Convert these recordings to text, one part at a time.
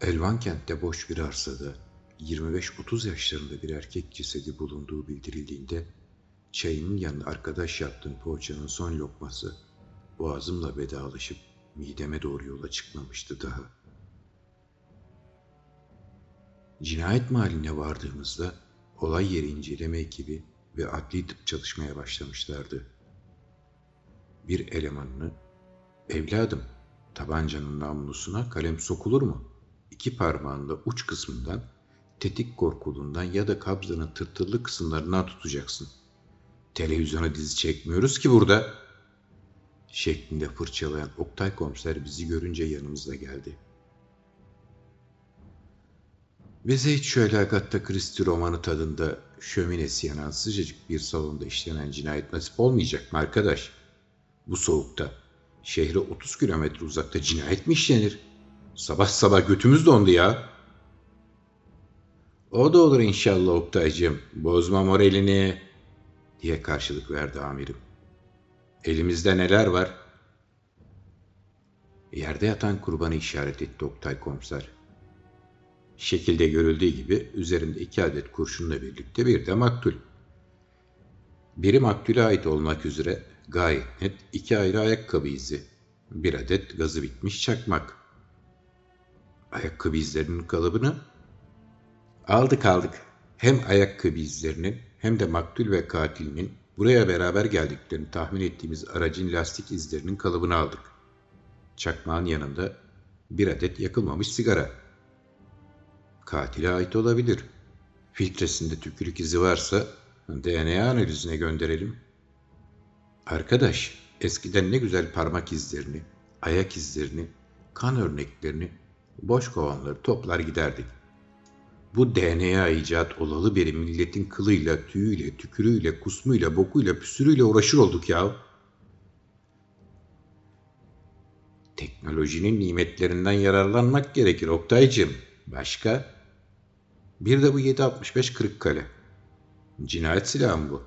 Elvan kentte boş bir arsada 25-30 yaşlarında bir erkek cesedi bulunduğu bildirildiğinde çayımın yanına arkadaş yaptığım poğaçanın son lokması boğazımla vedalaşıp mideme doğru yola çıkmamıştı daha. Cinayet mahalline vardığımızda olay yeri inceleme ekibi ve adli tıp çalışmaya başlamışlardı. Bir elemanını, evladım tabancanın namlusuna kalem sokulur mu? İki parmağında uç kısmından, tetik korkulundan ya da kabzanın tırtıllı kısımlarından tutacaksın. Televizyona dizi çekmiyoruz ki burada. Şeklinde fırçalayan Oktay komiser bizi görünce yanımıza geldi. Bize hiç şöyle Agatha Christie romanı tadında şöminesi yanan sıcacık bir salonda işlenen cinayet nasip olmayacak mı arkadaş? Bu soğukta, şehre 30 kilometre uzakta cinayet mi işlenir? Sabah sabah götümüz dondu ya. O da olur inşallah Oktay'cığım. Bozma moralini diye karşılık verdi amirim. Elimizde neler var? Yerde yatan kurbanı işaret etti Oktay komiser. Şekilde görüldüğü gibi üzerinde iki adet kurşunla birlikte bir de maktul. Biri maktule ait olmak üzere gayet net iki ayrı ayakkabı izi. Bir adet gazı bitmiş çakmak. Ayakkabı izlerinin kalıbını aldık aldık. Hem ayakkabı izlerinin hem de maktul ve katilinin buraya beraber geldiklerini tahmin ettiğimiz aracın lastik izlerinin kalıbını aldık. Çakmağın yanında bir adet yakılmamış sigara. Katile ait olabilir. Filtresinde tükürük izi varsa DNA analizine gönderelim. Arkadaş, eskiden ne güzel parmak izlerini, ayak izlerini, kan örneklerini, boş kovanları toplar giderdik. Bu DNA icat olalı beri milletin kılıyla, tüyüyle, tükürüğüyle, kusmuyla, bokuyla, püsürüyle uğraşır olduk ya. Teknolojinin nimetlerinden yararlanmak gerekir Oktay'cığım. Başka? Bir de bu 765 Kırıkkale. Cinayet silahı mı bu?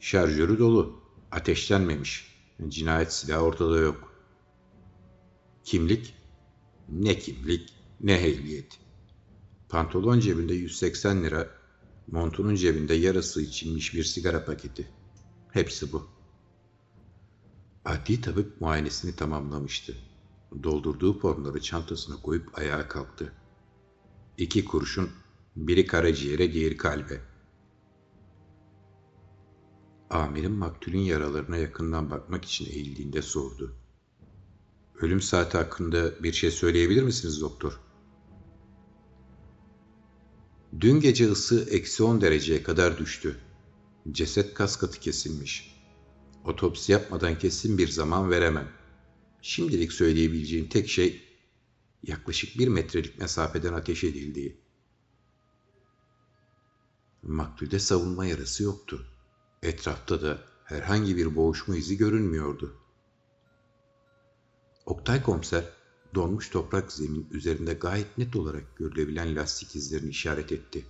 Şarjörü dolu. Ateşlenmemiş. Cinayet silahı ortada yok. Kimlik? Ne kimlik, ne ehliyet. Pantolon cebinde 180 lira, montunun cebinde yarısı içilmiş bir sigara paketi. Hepsi bu. Adli tabip muayenesini tamamlamıştı. Doldurduğu formları çantasına koyup ayağa kalktı. İki kurşun, biri karaciğere, diğeri kalbe. Amirim maktulün yaralarına yakından bakmak için eğildiğinde sordu. Ölüm saati hakkında bir şey söyleyebilir misiniz doktor? Dün gece ısı eksi 10 dereceye kadar düştü. Ceset kas katı kesilmiş. Otopsi yapmadan kesin bir zaman veremem. Şimdilik söyleyebileceğim tek şey yaklaşık bir metrelik mesafeden ateş edildiği. Maktulde savunma yarası yoktu. Etrafta da herhangi bir boğuşma izi görünmüyordu. Oktay komiser donmuş toprak zemin üzerinde gayet net olarak görülebilen lastik izlerini işaret etti.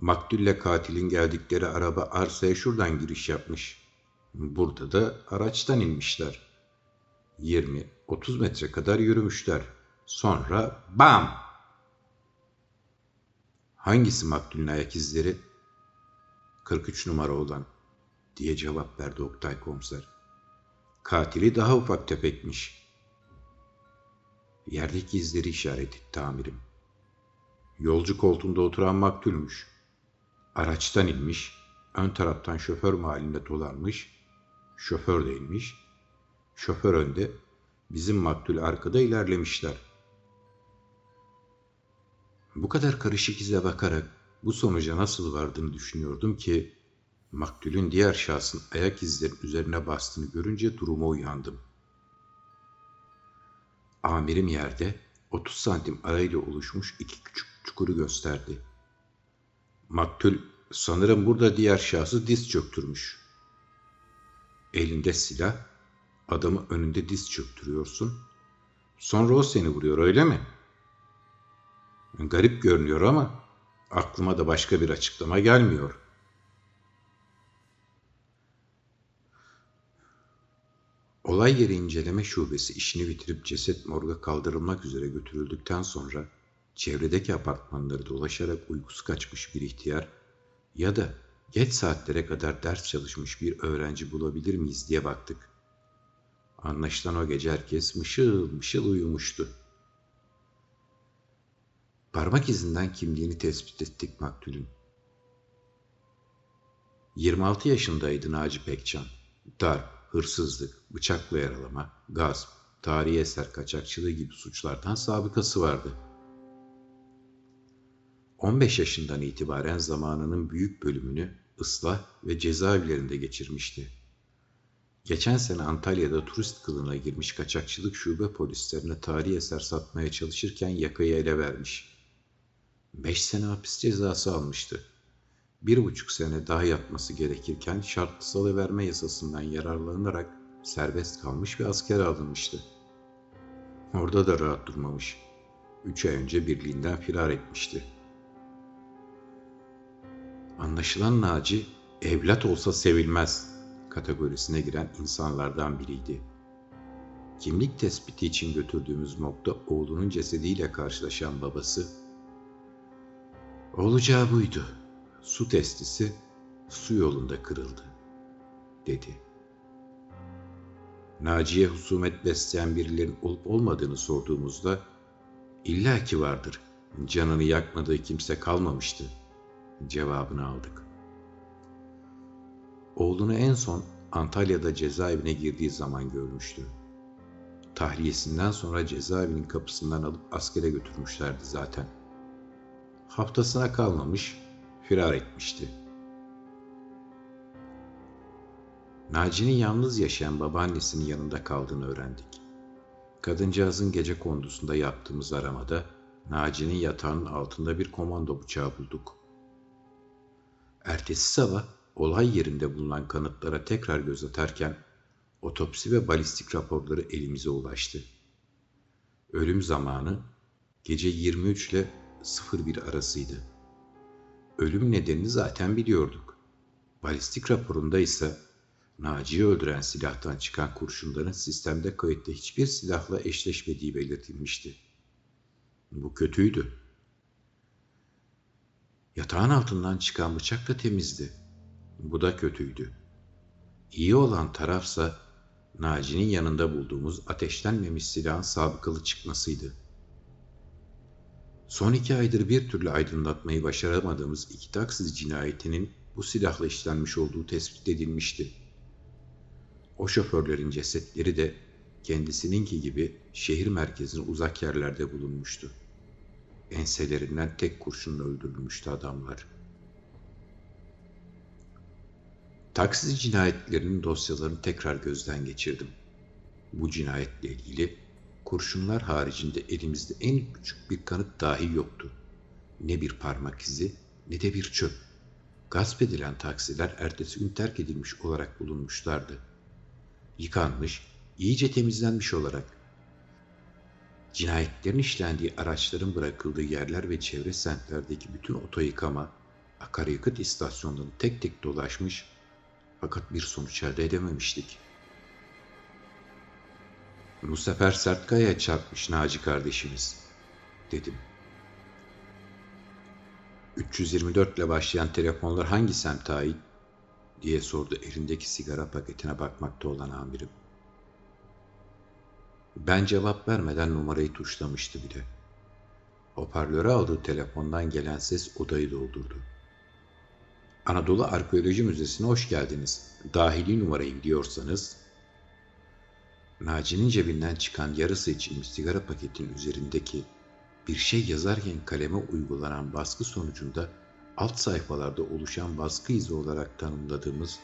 Maktülle katilin geldikleri araba arsaya şuradan giriş yapmış. Burada da araçtan inmişler. 20-30 metre kadar yürümüşler. Sonra bam! Hangisi maktulün ayak izleri? 43 numara olan diye cevap verdi Oktay komiser. Katili daha ufak tefekmiş. Yerdeki izleri işaret etti amirim. Yolcu koltuğunda oturan maktulmüş. Araçtan inmiş, ön taraftan şoför mahallinde dolanmış, şoför de inmiş, şoför önde, bizim maktul arkada ilerlemişler. Bu kadar karışık ize bakarak bu sonuca nasıl vardığını düşünüyordum ki maktulün diğer şahsın ayak izlerin üzerine bastığını görünce duruma uyandım. Amirim yerde 30 santim arayla oluşmuş iki küçük çukuru gösterdi. Maktul sanırım burada diğer şahsı diz çöktürmüş. Elinde silah, adamı önünde diz çöktürüyorsun. Sonra o seni vuruyor öyle mi? Garip görünüyor ama aklıma da başka bir açıklama gelmiyor.'' Olay yeri inceleme şubesi işini bitirip ceset morga kaldırılmak üzere götürüldükten sonra çevredeki apartmanları dolaşarak uykusu kaçmış bir ihtiyar ya da geç saatlere kadar ders çalışmış bir öğrenci bulabilir miyiz diye baktık. Anlaşılan o gece herkes mışıl mışıl uyumuştu. Parmak izinden kimliğini tespit ettik maktulün. 26 yaşındaydı Naci Pekcan. Darp, hırsızlık, bıçakla yaralama, gasp, tarihi eser kaçakçılığı gibi suçlardan sabıkası vardı. 15 yaşından itibaren zamanının büyük bölümünü ıslah ve cezaevlerinde geçirmişti. Geçen sene Antalya'da turist kılığına girmiş kaçakçılık şube polislerine tarihi eser satmaya çalışırken yakayı ele vermiş. Beş sene hapis cezası almıştı. Bir buçuk sene daha yatması gerekirken şartlı salıverme yasasından yararlanarak serbest kalmış ve askere alınmıştı. Orada da rahat durmamış. Üç ay önce birliğinden firar etmişti. Anlaşılan Naci, evlat olsa sevilmez kategorisine giren insanlardan biriydi. Kimlik tespiti için götürdüğümüz nokta oğlunun cesediyle karşılaşan babası, olacağı buydu. Su testisi su yolunda kırıldı, dedi. Naciye husumet besleyen birilerin olup olmadığını sorduğumuzda, illa ki vardır, canını yakmadığı kimse kalmamıştı, cevabını aldık. Oğlunu en son Antalya'da cezaevine girdiği zaman görmüştü. Tahliyesinden sonra cezaevinin kapısından alıp askere götürmüşlerdi zaten. Haftasına kalmamış, firar etmişti. Naci'nin yalnız yaşayan babaannesinin yanında kaldığını öğrendik. Kadıncağızın gece kondusunda yaptığımız aramada Naci'nin yatağının altında bir komando bıçağı bulduk. Ertesi sabah olay yerinde bulunan kanıtlara tekrar göz atarken otopsi ve balistik raporları elimize ulaştı. Ölüm zamanı gece 23 ile 01 arasıydı. Ölüm nedenini zaten biliyorduk. Balistik raporunda ise Naci'yi öldüren silahtan çıkan kurşunların sistemde kayıtlı hiçbir silahla eşleşmediği belirtilmişti. Bu kötüydü. Yatağın altından çıkan bıçak da temizdi. Bu da kötüydü. İyi olan tarafsa Naci'nin yanında bulduğumuz ateşlenmemiş silahın sabıkalı çıkmasıydı. Son iki aydır bir türlü aydınlatmayı başaramadığımız iki taksiz cinayetinin bu silahla işlenmiş olduğu tespit edilmişti. O şoförlerin cesetleri de kendisininki gibi şehir merkezine uzak yerlerde bulunmuştu. Enselerinden tek kurşunla öldürülmüştü adamlar. Taksici cinayetlerinin dosyalarını tekrar gözden geçirdim. Bu cinayetle ilgili kurşunlar haricinde elimizde en küçük bir kanıt dahi yoktu. Ne bir parmak izi ne de bir çöp. Gasp edilen taksiler ertesi gün terk edilmiş olarak bulunmuşlardı. Yıkanmış, iyice temizlenmiş olarak. Cinayetlerin işlendiği araçların bırakıldığı yerler ve çevre semtlerdeki bütün oto yıkama, akaryakıt istasyonlarını tek tek dolaşmış fakat bir sonuç elde edememiştik.'' Bu sefer sert kayaya çarpmış Naci kardeşimiz, dedim. 324 ile başlayan telefonlar hangi semte ait? diye sordu elindeki sigara paketine bakmakta olan amirim. Ben cevap vermeden numarayı tuşlamıştı bile. Hoparlöre aldığı telefondan gelen ses odayı doldurdu. Anadolu Arkeoloji Müzesi'ne hoş geldiniz. Dahili numarayı biliyorsanız Naci'nin cebinden çıkan yarısı içilmiş sigara paketinin üzerindeki bir şey yazarken kaleme uygulanan baskı sonucunda alt sayfalarda oluşan baskı izi olarak tanımladığımız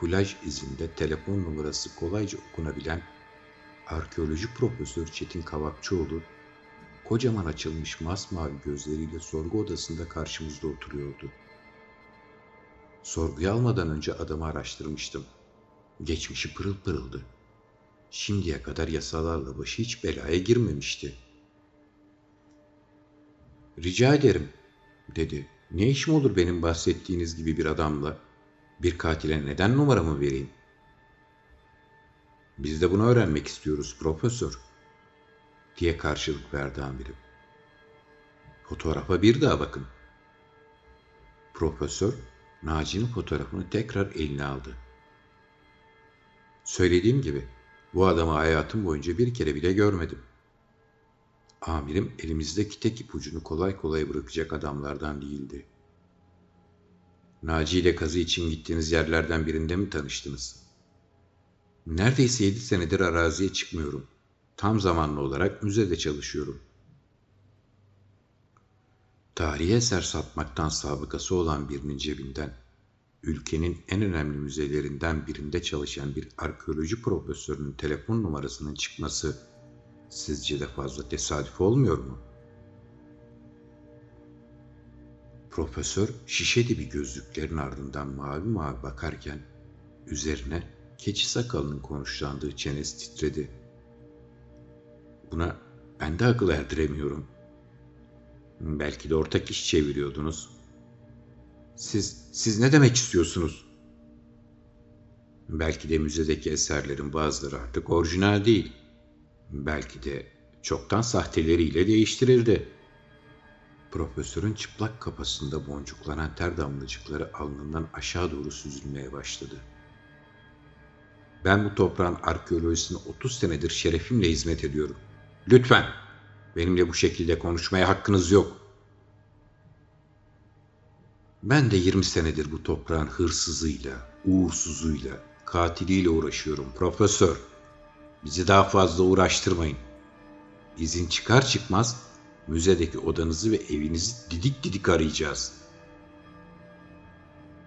flaj izinde telefon numarası kolayca okunabilen arkeoloji profesör Çetin Kavakçıoğlu kocaman açılmış masmavi gözleriyle sorgu odasında karşımızda oturuyordu. Sorguya almadan önce adamı araştırmıştım. Geçmişi pırıl pırıldı. Şimdiye kadar yasalarla başı hiç belaya girmemişti. Rica ederim, dedi. Ne işim olur benim bahsettiğiniz gibi bir adamla? Bir katile neden numaramı vereyim? Biz de bunu öğrenmek istiyoruz profesör, diye karşılık verdi amirim. Fotoğrafa bir daha bakın. Profesör, Naci'nin fotoğrafını tekrar eline aldı. Söylediğim gibi bu adamı hayatım boyunca bir kere bile görmedim. Amirim elimizdeki tek ipucunu kolay kolay bırakacak adamlardan değildi. Naci ile kazı için gittiğiniz yerlerden birinde mi tanıştınız? Neredeyse yedi senedir araziye çıkmıyorum. Tam zamanlı olarak müzede çalışıyorum. Tarihi eser satmaktan sabıkası olan birinin cebinden, ülkenin en önemli müzelerinden birinde çalışan bir arkeoloji profesörünün telefon numarasının çıkması sizce de fazla tesadüf olmuyor mu? Profesör şişe dibi gözlüklerin ardından mavi mavi bakarken üzerine keçi sakalının konuşlandığı çenesi titredi. Buna ben de akıl erdiremiyorum. Belki de ortak iş çeviriyordunuz. Siz, siz ne demek istiyorsunuz? Belki de müzedeki eserlerin bazıları artık orijinal değil. Belki de çoktan sahteleriyle değiştirildi. Profesörün çıplak kafasında boncuklanan ter damlacıkları alnından aşağı doğru süzülmeye başladı. Ben bu toprağın arkeolojisine 30 senedir şerefimle hizmet ediyorum. Lütfen benimle bu şekilde konuşmaya hakkınız yok. Ben de 20 senedir bu toprağın hırsızıyla, uğursuzuyla, katiliyle uğraşıyorum profesör. Bizi daha fazla uğraştırmayın. İzin çıkar çıkmaz müzedeki odanızı ve evinizi didik didik arayacağız.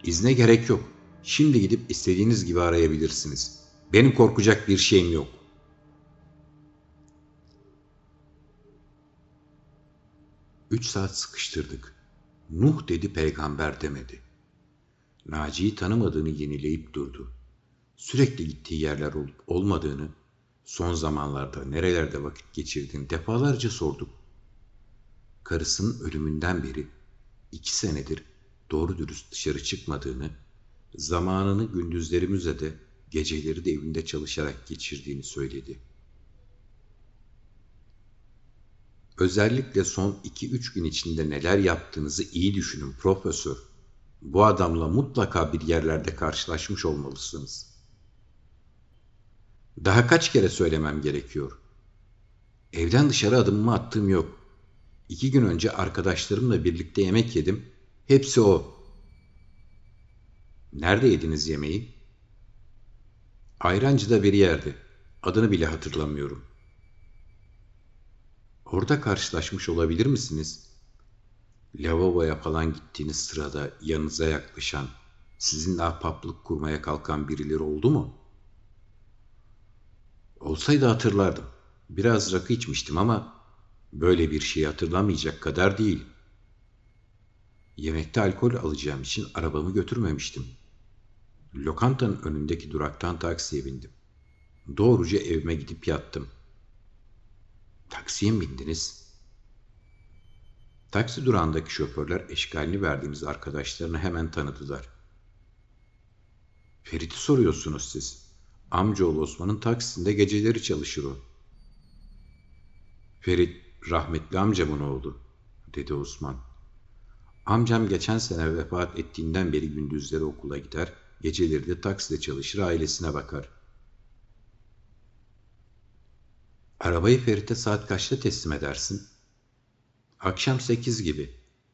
İzne gerek yok. Şimdi gidip istediğiniz gibi arayabilirsiniz. Benim korkacak bir şeyim yok. Üç saat sıkıştırdık. Nuh dedi peygamber demedi. Naci'yi tanımadığını yenileyip durdu. Sürekli gittiği yerler olup olmadığını, son zamanlarda nerelerde vakit geçirdiğini defalarca sorduk. Karısının ölümünden beri iki senedir doğru dürüst dışarı çıkmadığını, zamanını gündüzleri müzede, geceleri de evinde çalışarak geçirdiğini söyledi. Özellikle son iki üç gün içinde neler yaptığınızı iyi düşünün profesör. Bu adamla mutlaka bir yerlerde karşılaşmış olmalısınız. Daha kaç kere söylemem gerekiyor. Evden dışarı adımımı attığım yok. İki gün önce arkadaşlarımla birlikte yemek yedim. Hepsi o. Nerede yediniz yemeği? Ayrancı'da bir yerde. Adını bile hatırlamıyorum. Orada karşılaşmış olabilir misiniz? Lavaboya falan gittiğiniz sırada yanınıza yaklaşan, sizinle ahbaplık kurmaya kalkan birileri oldu mu? Olsaydı hatırlardım. Biraz rakı içmiştim ama böyle bir şeyi hatırlamayacak kadar değil. Yemekte alkol alacağım için arabamı götürmemiştim. Lokantanın önündeki duraktan taksiye bindim. Doğruca evime gidip yattım. Taksiye mi bindiniz? Taksi durağındaki şoförler eşkalini verdiğimiz arkadaşlarını hemen tanıdılar. Ferit'i soruyorsunuz siz. Amcaoğlu Osman'ın taksisinde geceleri çalışır o. Ferit rahmetli amcamın oğlu, dedi Osman. Amcam geçen sene vefat ettiğinden beri gündüzleri okula gider, Geceleri de takside çalışır ailesine bakar. Arabayı Ferit'e saat kaçta teslim edersin? Akşam sekiz gibi.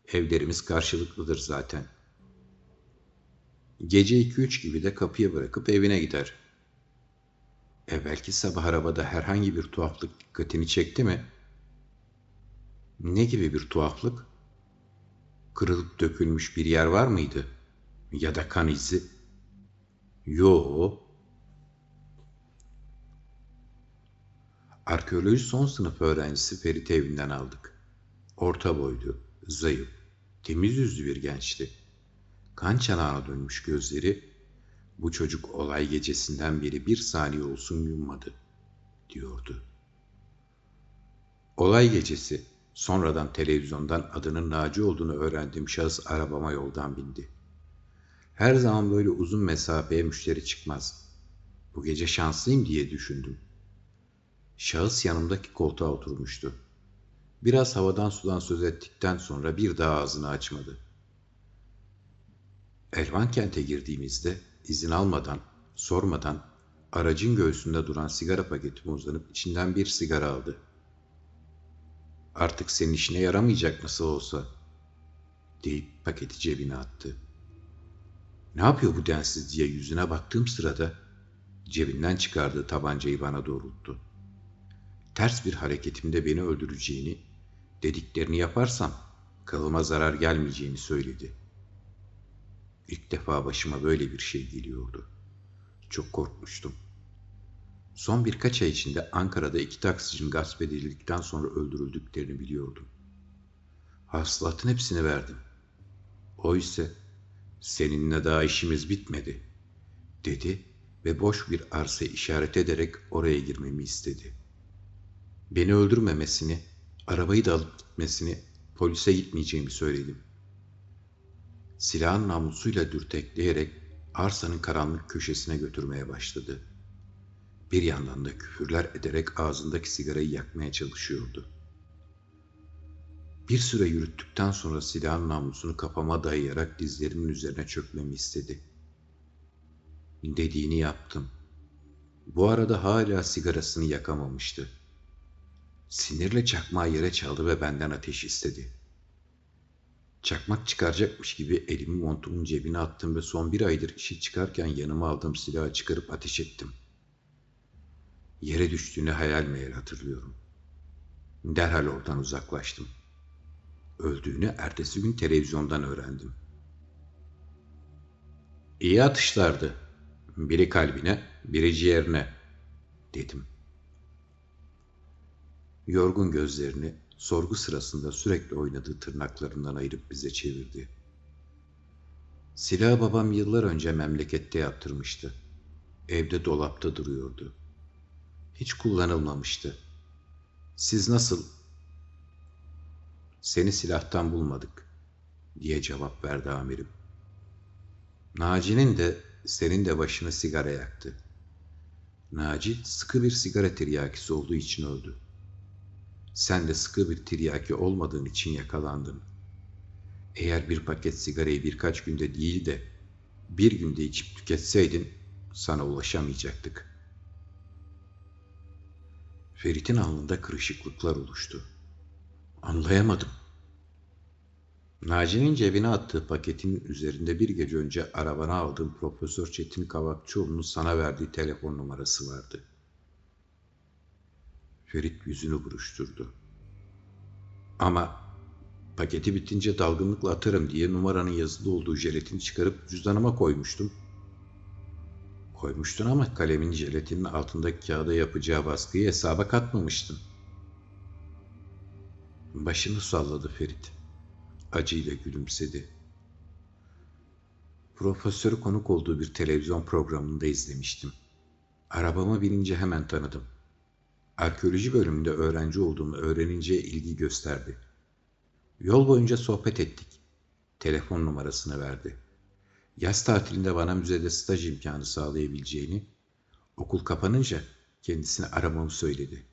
Evlerimiz karşılıklıdır zaten. Gece iki üç gibi de kapıya bırakıp evine gider. Evvelki sabah arabada herhangi bir tuhaflık dikkatini çekti mi? Ne gibi bir tuhaflık? Kırılıp dökülmüş bir yer var mıydı? Ya da kan izi? Yo. Arkeoloji son sınıf öğrencisi Ferit'i evinden aldık. Orta boylu, zayıf, temiz yüzlü bir gençti. Kan çanağına dönmüş gözleri, bu çocuk olay gecesinden beri bir saniye olsun yummadı, diyordu. Olay gecesi, sonradan televizyondan adının Naci olduğunu öğrendiğim şahıs arabama yoldan bindi.'' Her zaman böyle uzun mesafeye müşteri çıkmaz. Bu gece şanslıyım diye düşündüm. Şahıs yanımdaki koltuğa oturmuştu. Biraz havadan sudan söz ettikten sonra bir daha ağzını açmadı. Elvan kente girdiğimizde izin almadan, sormadan aracın göğsünde duran sigara paketime uzanıp içinden bir sigara aldı. Artık senin işine yaramayacak nasıl olsa deyip paketi cebine attı. Ne yapıyor bu densiz diye yüzüne baktığım sırada cebinden çıkardığı tabancayı bana doğrulttu. Ters bir hareketimde beni öldüreceğini, dediklerini yaparsam kılıma zarar gelmeyeceğini söyledi. İlk defa başıma böyle bir şey geliyordu. Çok korkmuştum. Son birkaç ay içinde Ankara'da iki taksicinin gasp edildikten sonra öldürüldüklerini biliyordum. Hasılatın hepsini verdim. O ise seninle daha işimiz bitmedi dedi ve boş bir arsa işaret ederek oraya girmemi istedi. Beni öldürmemesini, arabayı da alıp gitmesini, polise gitmeyeceğimi söyledim. Silahın namlusuyla dürtekleyerek arsanın karanlık köşesine götürmeye başladı. Bir yandan da küfürler ederek ağzındaki sigarayı yakmaya çalışıyordu. Bir süre yürüttükten sonra silahın namlusunu kafama dayayarak dizlerimin üzerine çökmemi istedi. Dediğini yaptım. Bu arada hala sigarasını yakamamıştı. Sinirle çakmağı yere çaldı ve benden ateş istedi. Çakmak çıkaracakmış gibi elimi montumun cebine attım ve son bir aydır işi çıkarken yanıma aldığım silahı çıkarıp ateş ettim. Yere düştüğünü hayal meyal hatırlıyorum. Derhal oradan uzaklaştım. Öldüğünü ertesi gün televizyondan öğrendim. İyi atışlardı. Biri kalbine, biri ciğerine, dedim. Yorgun gözlerini sorgu sırasında sürekli oynadığı tırnaklarından ayırıp bize çevirdi. Silahı babam yıllar önce memlekette yaptırmıştı. Evde dolapta duruyordu. Hiç kullanılmamıştı. Siz nasıl? Seni silahtan bulmadık diye cevap verdi amirim. Naci'nin de senin de başını sigara yaktı. Naci sıkı bir sigara tiryakisi olduğu için öldü. Sen de sıkı bir tiryaki olmadığın için yakalandın. Eğer bir paket sigarayı birkaç günde değil de bir günde içip tüketseydin sana ulaşamayacaktık. Ferit'in alnında kırışıklıklar oluştu. Anlayamadım. Naci'nin cebine attığı paketin üzerinde bir gece önce arabana aldığım Profesör Çetin Kavakçıoğlu'nun sana verdiği telefon numarası vardı. Ferit yüzünü buruşturdu. Ama paketi bitince dalgınlıkla atarım diye numaranın yazılı olduğu jelatini çıkarıp cüzdanıma koymuştum. Koymuştun ama kalemin jelatinin altındaki kağıda yapacağı baskıyı hesaba katmamıştın. Başını salladı Ferit. Acıyla gülümsedi. Profesörü konuk olduğu bir televizyon programında izlemiştim. Arabama binince hemen tanıdım. Arkeoloji bölümünde öğrenci olduğumu öğrenince ilgi gösterdi. Yol boyunca sohbet ettik. Telefon numarasını verdi. Yaz tatilinde bana müzede staj imkanı sağlayabileceğini, okul kapanınca kendisine aramamı söyledi.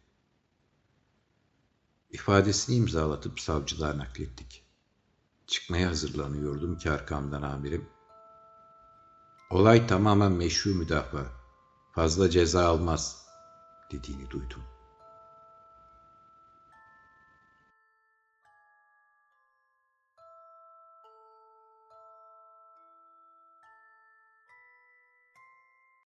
İfadesini imzalatıp savcılığa naklettik. Çıkmaya hazırlanıyordum ki arkamdan amirim, Olay tamamen meşru müdafaa. Fazla ceza almaz dediğini duydum.